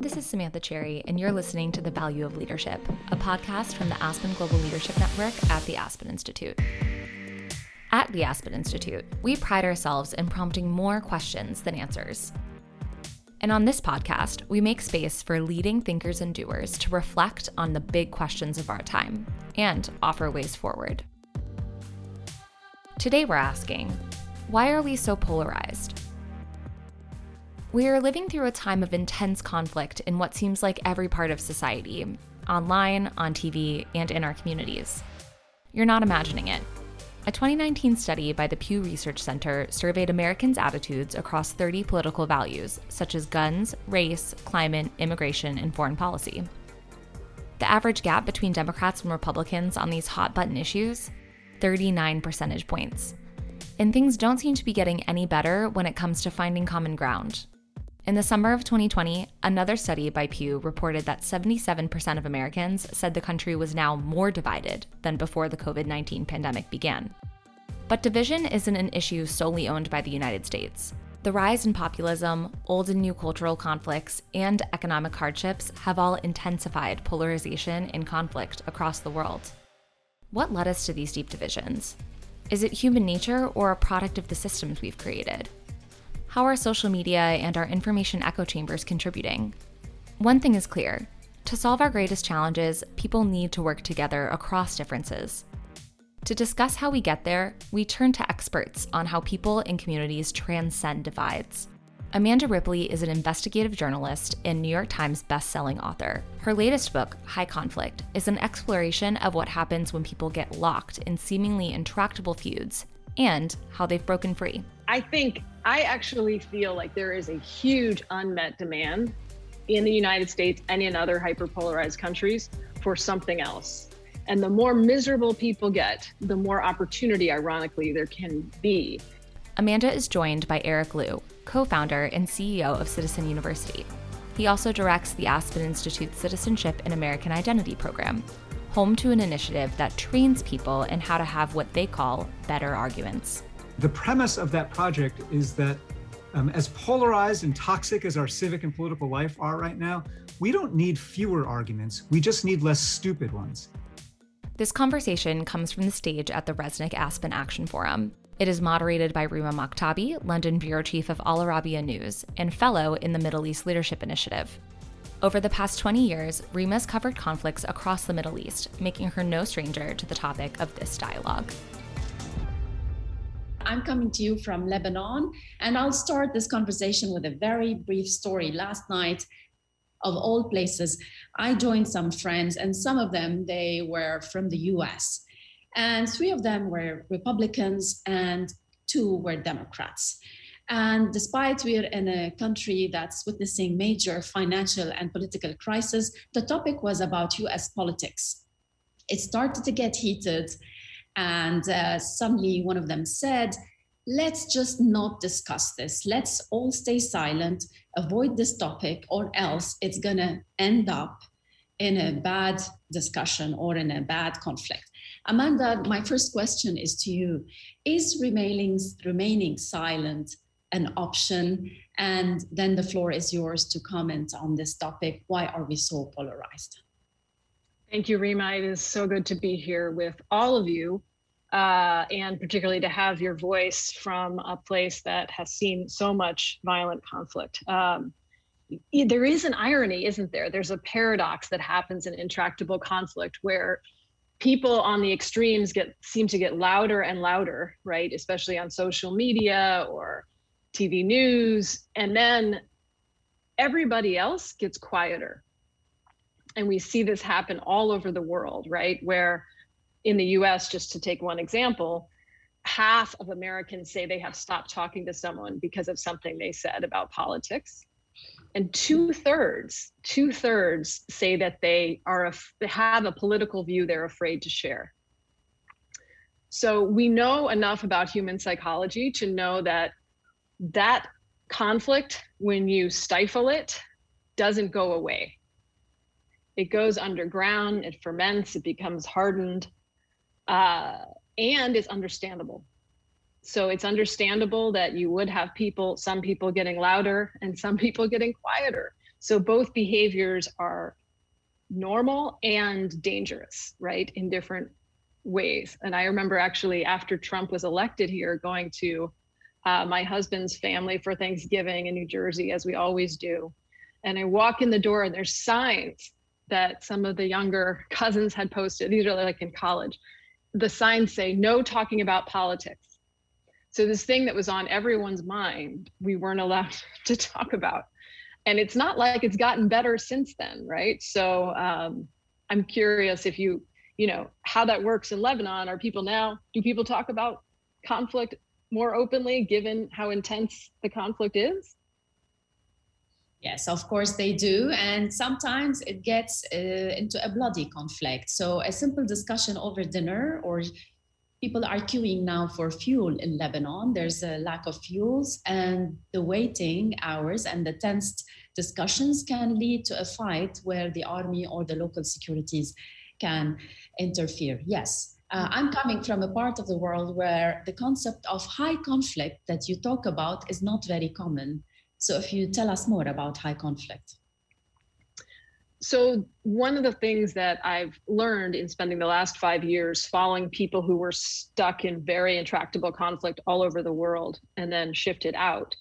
This is Samantha Cherry, and you're listening to The Value of Leadership, a podcast from the Aspen Global Leadership Network at the Aspen Institute. At the Aspen Institute, we pride ourselves in prompting more questions than answers. And on this podcast, we make space for leading thinkers and doers to reflect on the big questions of our time and offer ways forward. Today, we're asking why are we so polarized? We are living through a time of intense conflict in what seems like every part of society online, on TV, and in our communities. You're not imagining it. A 2019 study by the Pew Research Center surveyed Americans' attitudes across 30 political values, such as guns, race, climate, immigration, and foreign policy. The average gap between Democrats and Republicans on these hot button issues 39 percentage points. And things don't seem to be getting any better when it comes to finding common ground. In the summer of 2020, another study by Pew reported that 77% of Americans said the country was now more divided than before the COVID 19 pandemic began. But division isn't an issue solely owned by the United States. The rise in populism, old and new cultural conflicts, and economic hardships have all intensified polarization and conflict across the world. What led us to these deep divisions? Is it human nature or a product of the systems we've created? How are social media and our information echo chambers contributing? One thing is clear to solve our greatest challenges, people need to work together across differences. To discuss how we get there, we turn to experts on how people and communities transcend divides. Amanda Ripley is an investigative journalist and New York Times bestselling author. Her latest book, High Conflict, is an exploration of what happens when people get locked in seemingly intractable feuds and how they've broken free. I think I actually feel like there is a huge unmet demand in the United States and in other hyperpolarized countries for something else. And the more miserable people get, the more opportunity, ironically, there can be. Amanda is joined by Eric Liu, co founder and CEO of Citizen University. He also directs the Aspen Institute Citizenship and American Identity program, home to an initiative that trains people in how to have what they call better arguments. The premise of that project is that um, as polarized and toxic as our civic and political life are right now, we don't need fewer arguments. We just need less stupid ones. This conversation comes from the stage at the Resnick Aspen Action Forum. It is moderated by Rima Maktabi, London Bureau Chief of Al Arabiya News and Fellow in the Middle East Leadership Initiative. Over the past 20 years, Rima's covered conflicts across the Middle East, making her no stranger to the topic of this dialogue. I'm coming to you from Lebanon, and I'll start this conversation with a very brief story. Last night, of all places, I joined some friends, and some of them they were from the U.S. And three of them were Republicans, and two were Democrats. And despite we're in a country that's witnessing major financial and political crisis, the topic was about US politics. It started to get heated and uh, suddenly one of them said, let's just not discuss this. Let's all stay silent, avoid this topic, or else it's going to end up in a bad discussion or in a bad conflict. Amanda, my first question is to you Is remaining, remaining silent an option? And then the floor is yours to comment on this topic. Why are we so polarized? Thank you, Rima. It is so good to be here with all of you, uh, and particularly to have your voice from a place that has seen so much violent conflict. Um, there is an irony, isn't there? There's a paradox that happens in intractable conflict where people on the extremes get seem to get louder and louder, right? Especially on social media or TV news, and then everybody else gets quieter and we see this happen all over the world, right? Where in the US, just to take one example, half of Americans say they have stopped talking to someone because of something they said about politics. And two thirds, two thirds say that they are they have a political view they're afraid to share. So we know enough about human psychology to know that that conflict, when you stifle it, doesn't go away it goes underground, it ferments, it becomes hardened, uh, and it's understandable. So it's understandable that you would have people, some people getting louder and some people getting quieter. So both behaviors are normal and dangerous, right, in different ways. And I remember actually after Trump was elected here, going to uh, my husband's family for Thanksgiving in New Jersey, as we always do. And I walk in the door, and there's signs that some of the younger cousins had posted. These are like in college. The signs say, no talking about politics. So, this thing that was on everyone's mind, we weren't allowed to talk about. And it's not like it's gotten better since then, right? So, um, I'm curious if you, you know, how that works in Lebanon. Are people now, do people talk about conflict more openly given how intense the conflict is? Yes, of course they do. And sometimes it gets uh, into a bloody conflict. So a simple discussion over dinner or people are queuing now for fuel in Lebanon. There's a lack of fuels and the waiting hours and the tense discussions can lead to a fight where the army or the local securities can interfere. Yes, uh, I'm coming from a part of the world where the concept of high conflict that you talk about is not very common. So, if you tell us more about high conflict. So, one of the things that I've learned in spending the last five years following people who were stuck in very intractable conflict all over the world and then shifted out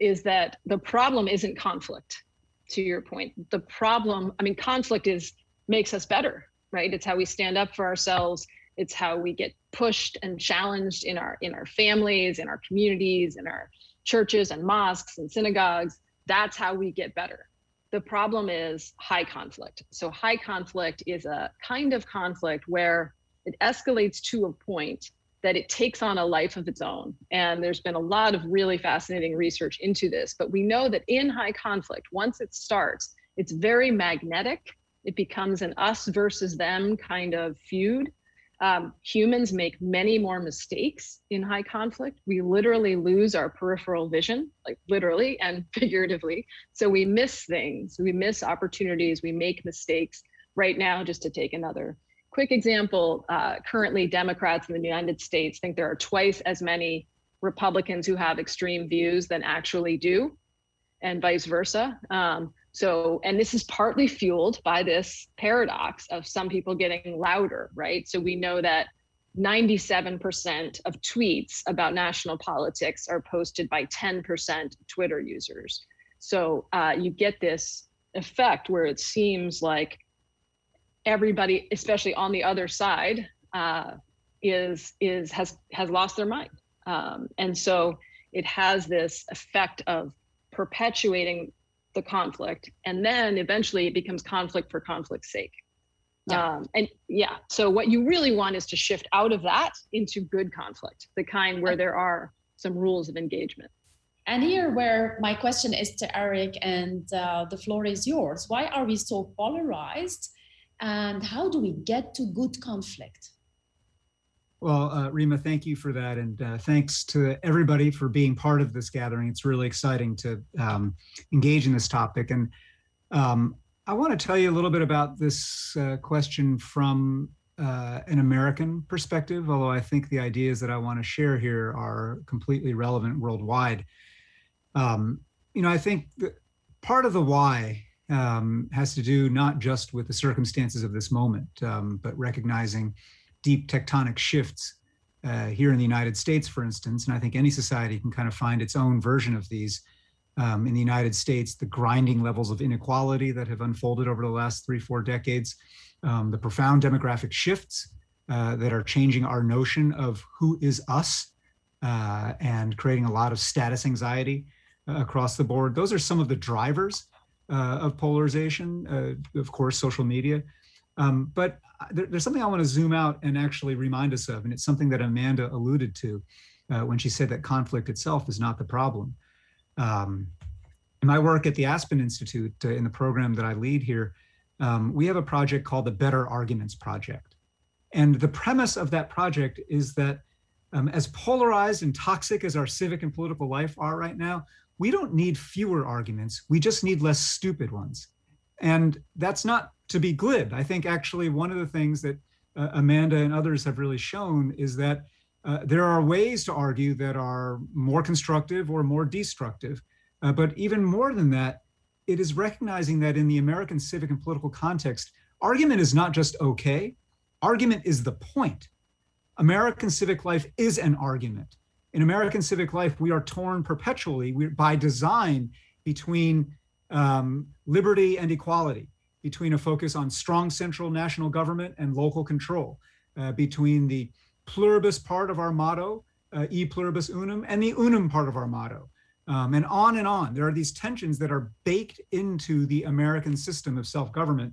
is that the problem isn't conflict, to your point. The problem, I mean, conflict is makes us better, right? It's how we stand up for ourselves it's how we get pushed and challenged in our in our families in our communities in our churches and mosques and synagogues. That's how we get better. The problem is high conflict. So high conflict is a kind of conflict where it escalates to a point that it takes on a life of its own. And there's been a lot of really fascinating research into this but we know that in high conflict once it starts it's very magnetic. It becomes an us versus them kind of feud um, humans make many more mistakes in high conflict. We literally lose our peripheral vision, like literally and figuratively. So we miss things, we miss opportunities, we make mistakes. Right now, just to take another quick example, uh, currently Democrats in the United States think there are twice as many Republicans who have extreme views than actually do, and vice versa. Um, so, and this is partly fueled by this paradox of some people getting louder, right? So we know that 97% of tweets about national politics are posted by 10% Twitter users. So uh, you get this effect where it seems like everybody, especially on the other side, uh, is is has has lost their mind, um, and so it has this effect of perpetuating the conflict and then eventually it becomes conflict for conflict's sake. Yeah. Um, and yeah so what you really want is to shift out of that into good conflict the kind where there are some rules of engagement. And here where my question is to eric and uh, the floor is yours. Why are we so polarized and how do we get to good conflict well, uh, Rima, thank you for that. And uh, thanks to everybody for being part of this gathering. It's really exciting to um, engage in this topic. And um, I want to tell you a little bit about this uh, question from uh, an American perspective, although I think the ideas that I want to share here are completely relevant worldwide. Um, you know, I think part of the why um, has to do not just with the circumstances of this moment, um, but recognizing deep tectonic shifts uh, here in the United States, for instance. And I think any society can kind of find its own version of these. Um, in the United States, the grinding levels of inequality that have unfolded over the last three, four decades, um, the profound demographic shifts uh, that are changing our notion of who is us uh, and creating a lot of status anxiety uh, across the board. Those are some of the drivers uh, of polarization, uh, of course, social media. Um, but there, there's something I want to zoom out and actually remind us of, and it's something that Amanda alluded to uh, when she said that conflict itself is not the problem. Um, in my work at the Aspen Institute, uh, in the program that I lead here, um, we have a project called the Better Arguments Project. And the premise of that project is that um, as polarized and toxic as our civic and political life are right now, we don't need fewer arguments. We just need less stupid ones. And that's not to be glib. I think actually one of the things that uh, Amanda and others have really shown is that uh, there are ways to argue that are more constructive or more destructive. Uh, but even more than that, it is recognizing that in the American civic and political context, argument is not just okay, argument is the point. American civic life is an argument. In American civic life, we are torn perpetually by design between um, liberty and equality, between a focus on strong central national government and local control, uh, between the pluribus part of our motto, uh, e pluribus unum, and the unum part of our motto, um, and on and on. There are these tensions that are baked into the American system of self government.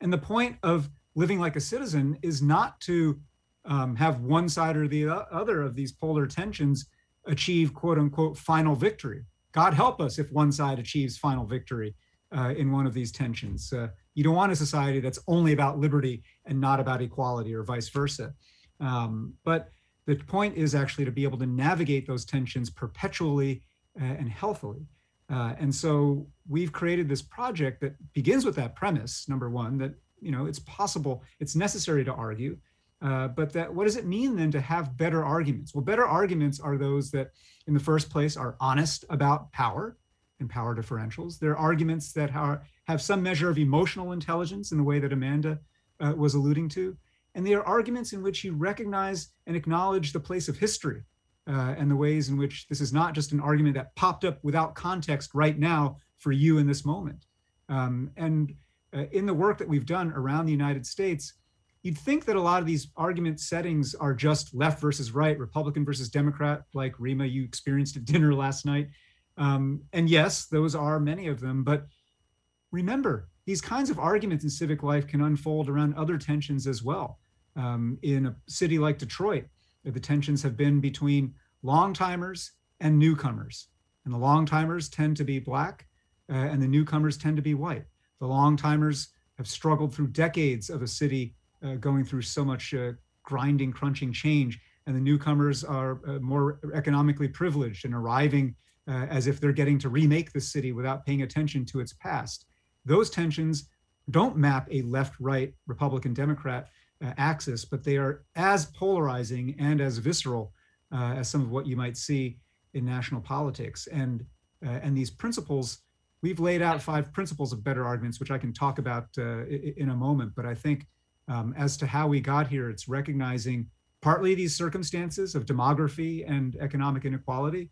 And the point of living like a citizen is not to um, have one side or the other of these polar tensions achieve quote unquote final victory. God help us if one side achieves final victory uh, in one of these tensions. Uh, you don't want a society that's only about liberty and not about equality or vice versa. Um, but the point is actually to be able to navigate those tensions perpetually uh, and healthily. Uh, and so we've created this project that begins with that premise, number one, that you know it's possible, it's necessary to argue, uh, but that what does it mean then to have better arguments? Well, better arguments are those that, in the first place, are honest about power and power differentials. They're arguments that are, have some measure of emotional intelligence in the way that Amanda uh, was alluding to, and they are arguments in which you recognize and acknowledge the place of history uh, and the ways in which this is not just an argument that popped up without context right now for you in this moment. Um, and uh, in the work that we've done around the United States, you'd think that a lot of these argument settings are just left versus right, Republican versus Democrat, like Rima, you experienced at dinner last night. Um, and yes, those are many of them. But remember, these kinds of arguments in civic life can unfold around other tensions as well. Um, in a city like Detroit, the tensions have been between long timers and newcomers. And the long timers tend to be black, uh, and the newcomers tend to be white. The long timers have struggled through decades of a city uh, going through so much uh, grinding, crunching change, and the newcomers are uh, more economically privileged and arriving uh, as if they're getting to remake the city without paying attention to its past. Those tensions don't map a left right Republican Democrat uh, axis, but they are as polarizing and as visceral uh, as some of what you might see in national politics. And uh, and these principles, we've laid out five principles of better arguments, which I can talk about uh, in a moment. But I think um, as to how we got here, it's recognizing partly these circumstances of demography and economic inequality,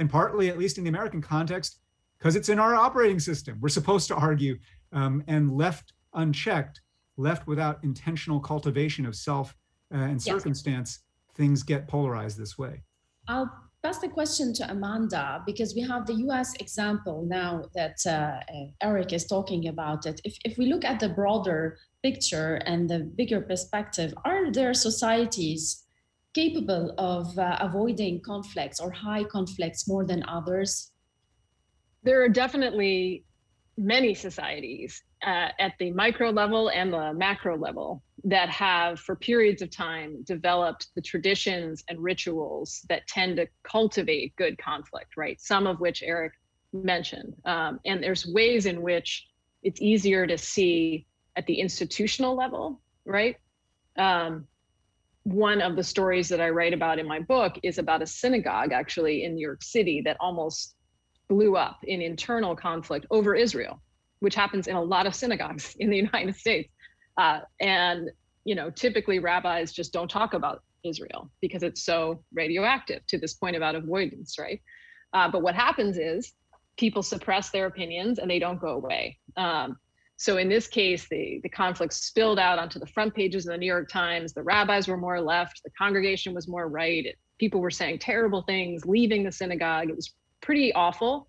and partly, at least in the American context, because it's in our operating system. We're supposed to argue, um, and left unchecked, left without intentional cultivation of self uh, and circumstance, yes. things get polarized this way. I'll pass the question to Amanda because we have the US example now that uh, uh, Eric is talking about it. If, if we look at the broader picture and the bigger perspective, are there societies capable of uh, avoiding conflicts or high conflicts more than others? There are definitely many societies uh, at the micro level and the macro level that have, for periods of time, developed the traditions and rituals that tend to cultivate good conflict, right? Some of which Eric mentioned. Um, and there's ways in which it's easier to see at the institutional level, right? Um, one of the stories that I write about in my book is about a synagogue actually in New York City that almost blew up in internal conflict over Israel which happens in a lot of synagogues in the United States. Uh, and you know, typically rabbis just don't talk about Israel because it's so radioactive to this point about avoidance, right? Uh, but what happens is people suppress their opinions and they don't go away. Um, so in this case, the, the conflict spilled out onto the front pages of the New York Times. The rabbis were more left, the congregation was more right. People were saying terrible things, leaving the synagogue. It was pretty awful.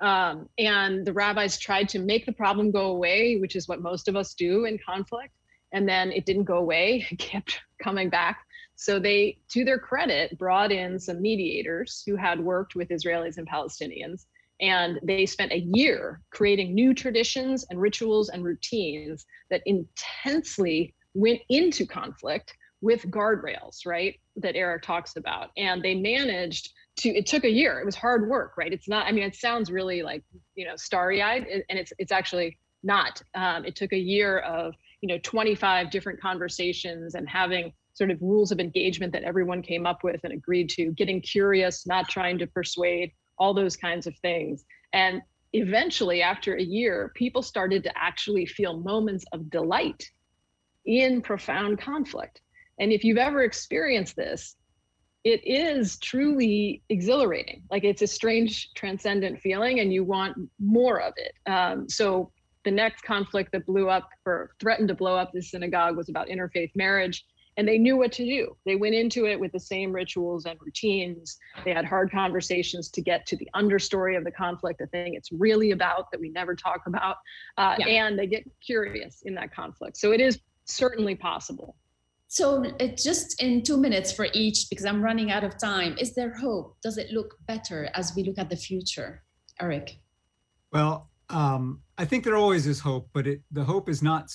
Um, and the rabbis tried to make the problem go away, which is what most of us do in conflict. And then it didn't go away, it kept coming back. So they, to their credit, brought in some mediators who had worked with Israelis and Palestinians. And they spent a year creating new traditions and rituals and routines that intensely went into conflict with guardrails, right? That Eric talks about. And they managed to it took a year it was hard work right it's not i mean it sounds really like you know starry-eyed and it's it's actually not um, it took a year of you know 25 different conversations and having sort of rules of engagement that everyone came up with and agreed to getting curious not trying to persuade all those kinds of things and eventually, after a year, people started to actually feel moments of delight in profound conflict. And if you've ever experienced this, it is truly exhilarating. Like it's a strange, transcendent feeling, and you want more of it. Um, so the next conflict that blew up or threatened to blow up the synagogue was about interfaith marriage and they knew what to do. They went into it with the same rituals and routines. They had hard conversations to get to the understory of the conflict, the thing it's really about that we never talk about. Uh, yeah. And they get curious in that conflict. So it is certainly possible. So it just in two minutes for each, because I'm running out of time. Is there hope? Does it look better as we look at the future, Eric? Well, um, I think there always is hope, but it, the hope is not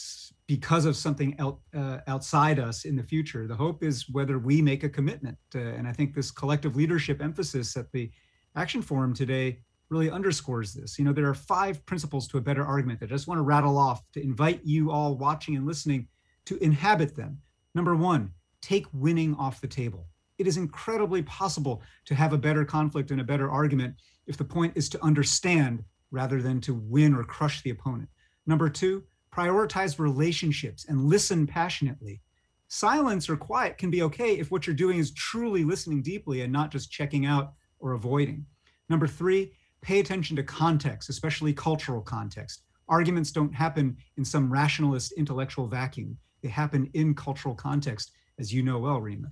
because of something uh, outside us in the future. The hope is whether we make a commitment. Uh, and I think this collective leadership emphasis at the Action Forum today really underscores this. You know, there are five principles to a better argument that I just want to rattle off to invite you all watching and listening to inhabit them. Number one, take winning off the table. It is incredibly possible to have a better conflict and a better argument if the point is to understand rather than to win or crush the opponent. Number two, prioritize relationships and listen passionately. Silence or quiet can be okay if what you're doing is truly listening deeply and not just checking out or avoiding. Number three, pay attention to context, especially cultural context. Arguments don't happen in some rationalist intellectual vacuum. They happen in cultural context, as you know well, Rima.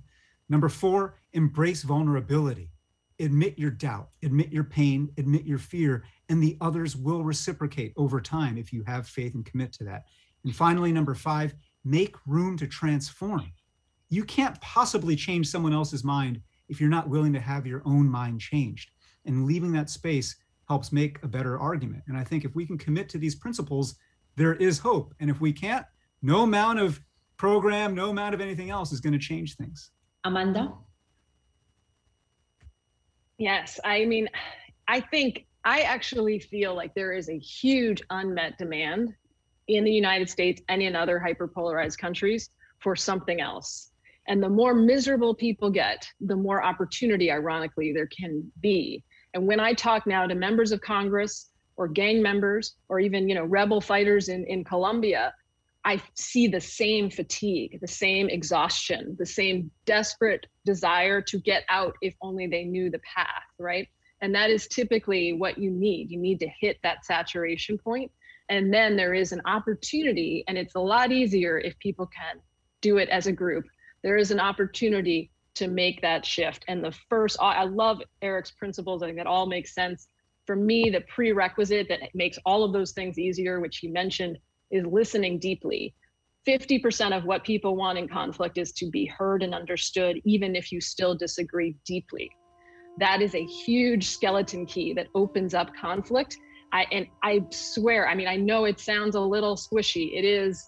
Number four, embrace vulnerability admit your doubt, admit your pain, admit your fear, and the others will reciprocate over time if you have faith and commit to that. And finally, number five, make room to transform. You can't possibly change someone else's mind if you're not willing to have your own mind changed. And leaving that space helps make a better argument. And I think if we can commit to these principles, there is hope. And if we can't, no amount of program, no amount of anything else is going to change things. Amanda? Yes, I mean, I think I actually feel like there is a huge unmet demand in the United States and in other hyperpolarized countries for something else. And the more miserable people get, the more opportunity, ironically, there can be. And when I talk now to members of Congress or gang members or even, you know, rebel fighters in, in Colombia, I see the same fatigue, the same exhaustion, the same desperate desire to get out if only they knew the path, right? And that is typically what you need. You need to hit that saturation point, And then there is an opportunity, and it's a lot easier if people can do it as a group. There is an opportunity to make that shift. And the first, oh, I love Eric's principles. I think that all makes sense. For me, the prerequisite that makes all of those things easier, which he mentioned, is listening deeply. 50% of what people want in conflict is to be heard and understood, even if you still disagree deeply. That is a huge skeleton key that opens up conflict. I, and I swear, I mean, I know it sounds a little squishy. It is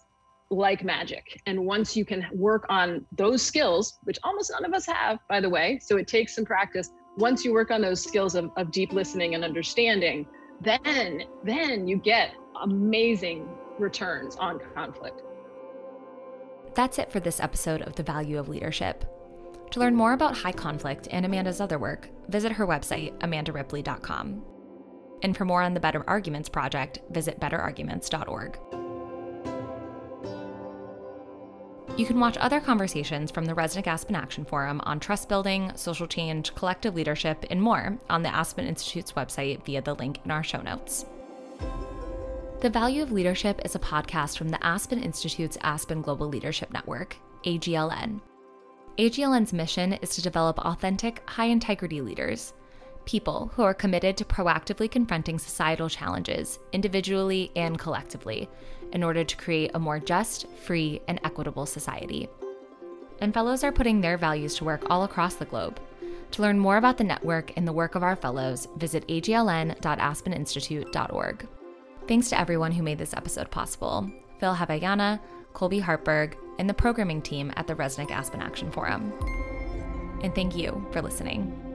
like magic. And once you can work on those skills, which almost none of us have, by the way, so it takes some practice. Once you work on those skills of, of deep listening and understanding, then then you get amazing returns on conflict. That's it for this episode of The Value of Leadership. To learn more about high conflict and Amanda's other work, visit her website, amandaripley.com. And for more on the Better Arguments Project, visit betterarguments.org. You can watch other conversations from the Resnick Aspen Action Forum on trust building, social change, collective leadership, and more on the Aspen Institute's website via the link in our show notes. The Value of Leadership is a podcast from the Aspen Institute's Aspen Global Leadership Network, AGLN. AGLN's mission is to develop authentic, high integrity leaders, people who are committed to proactively confronting societal challenges, individually and collectively, in order to create a more just, free, and equitable society. And fellows are putting their values to work all across the globe. To learn more about the network and the work of our fellows, visit agln.aspeninstitute.org. Thanks to everyone who made this episode possible Phil Havayana, Colby Hartberg, and the programming team at the Resnick Aspen Action Forum. And thank you for listening.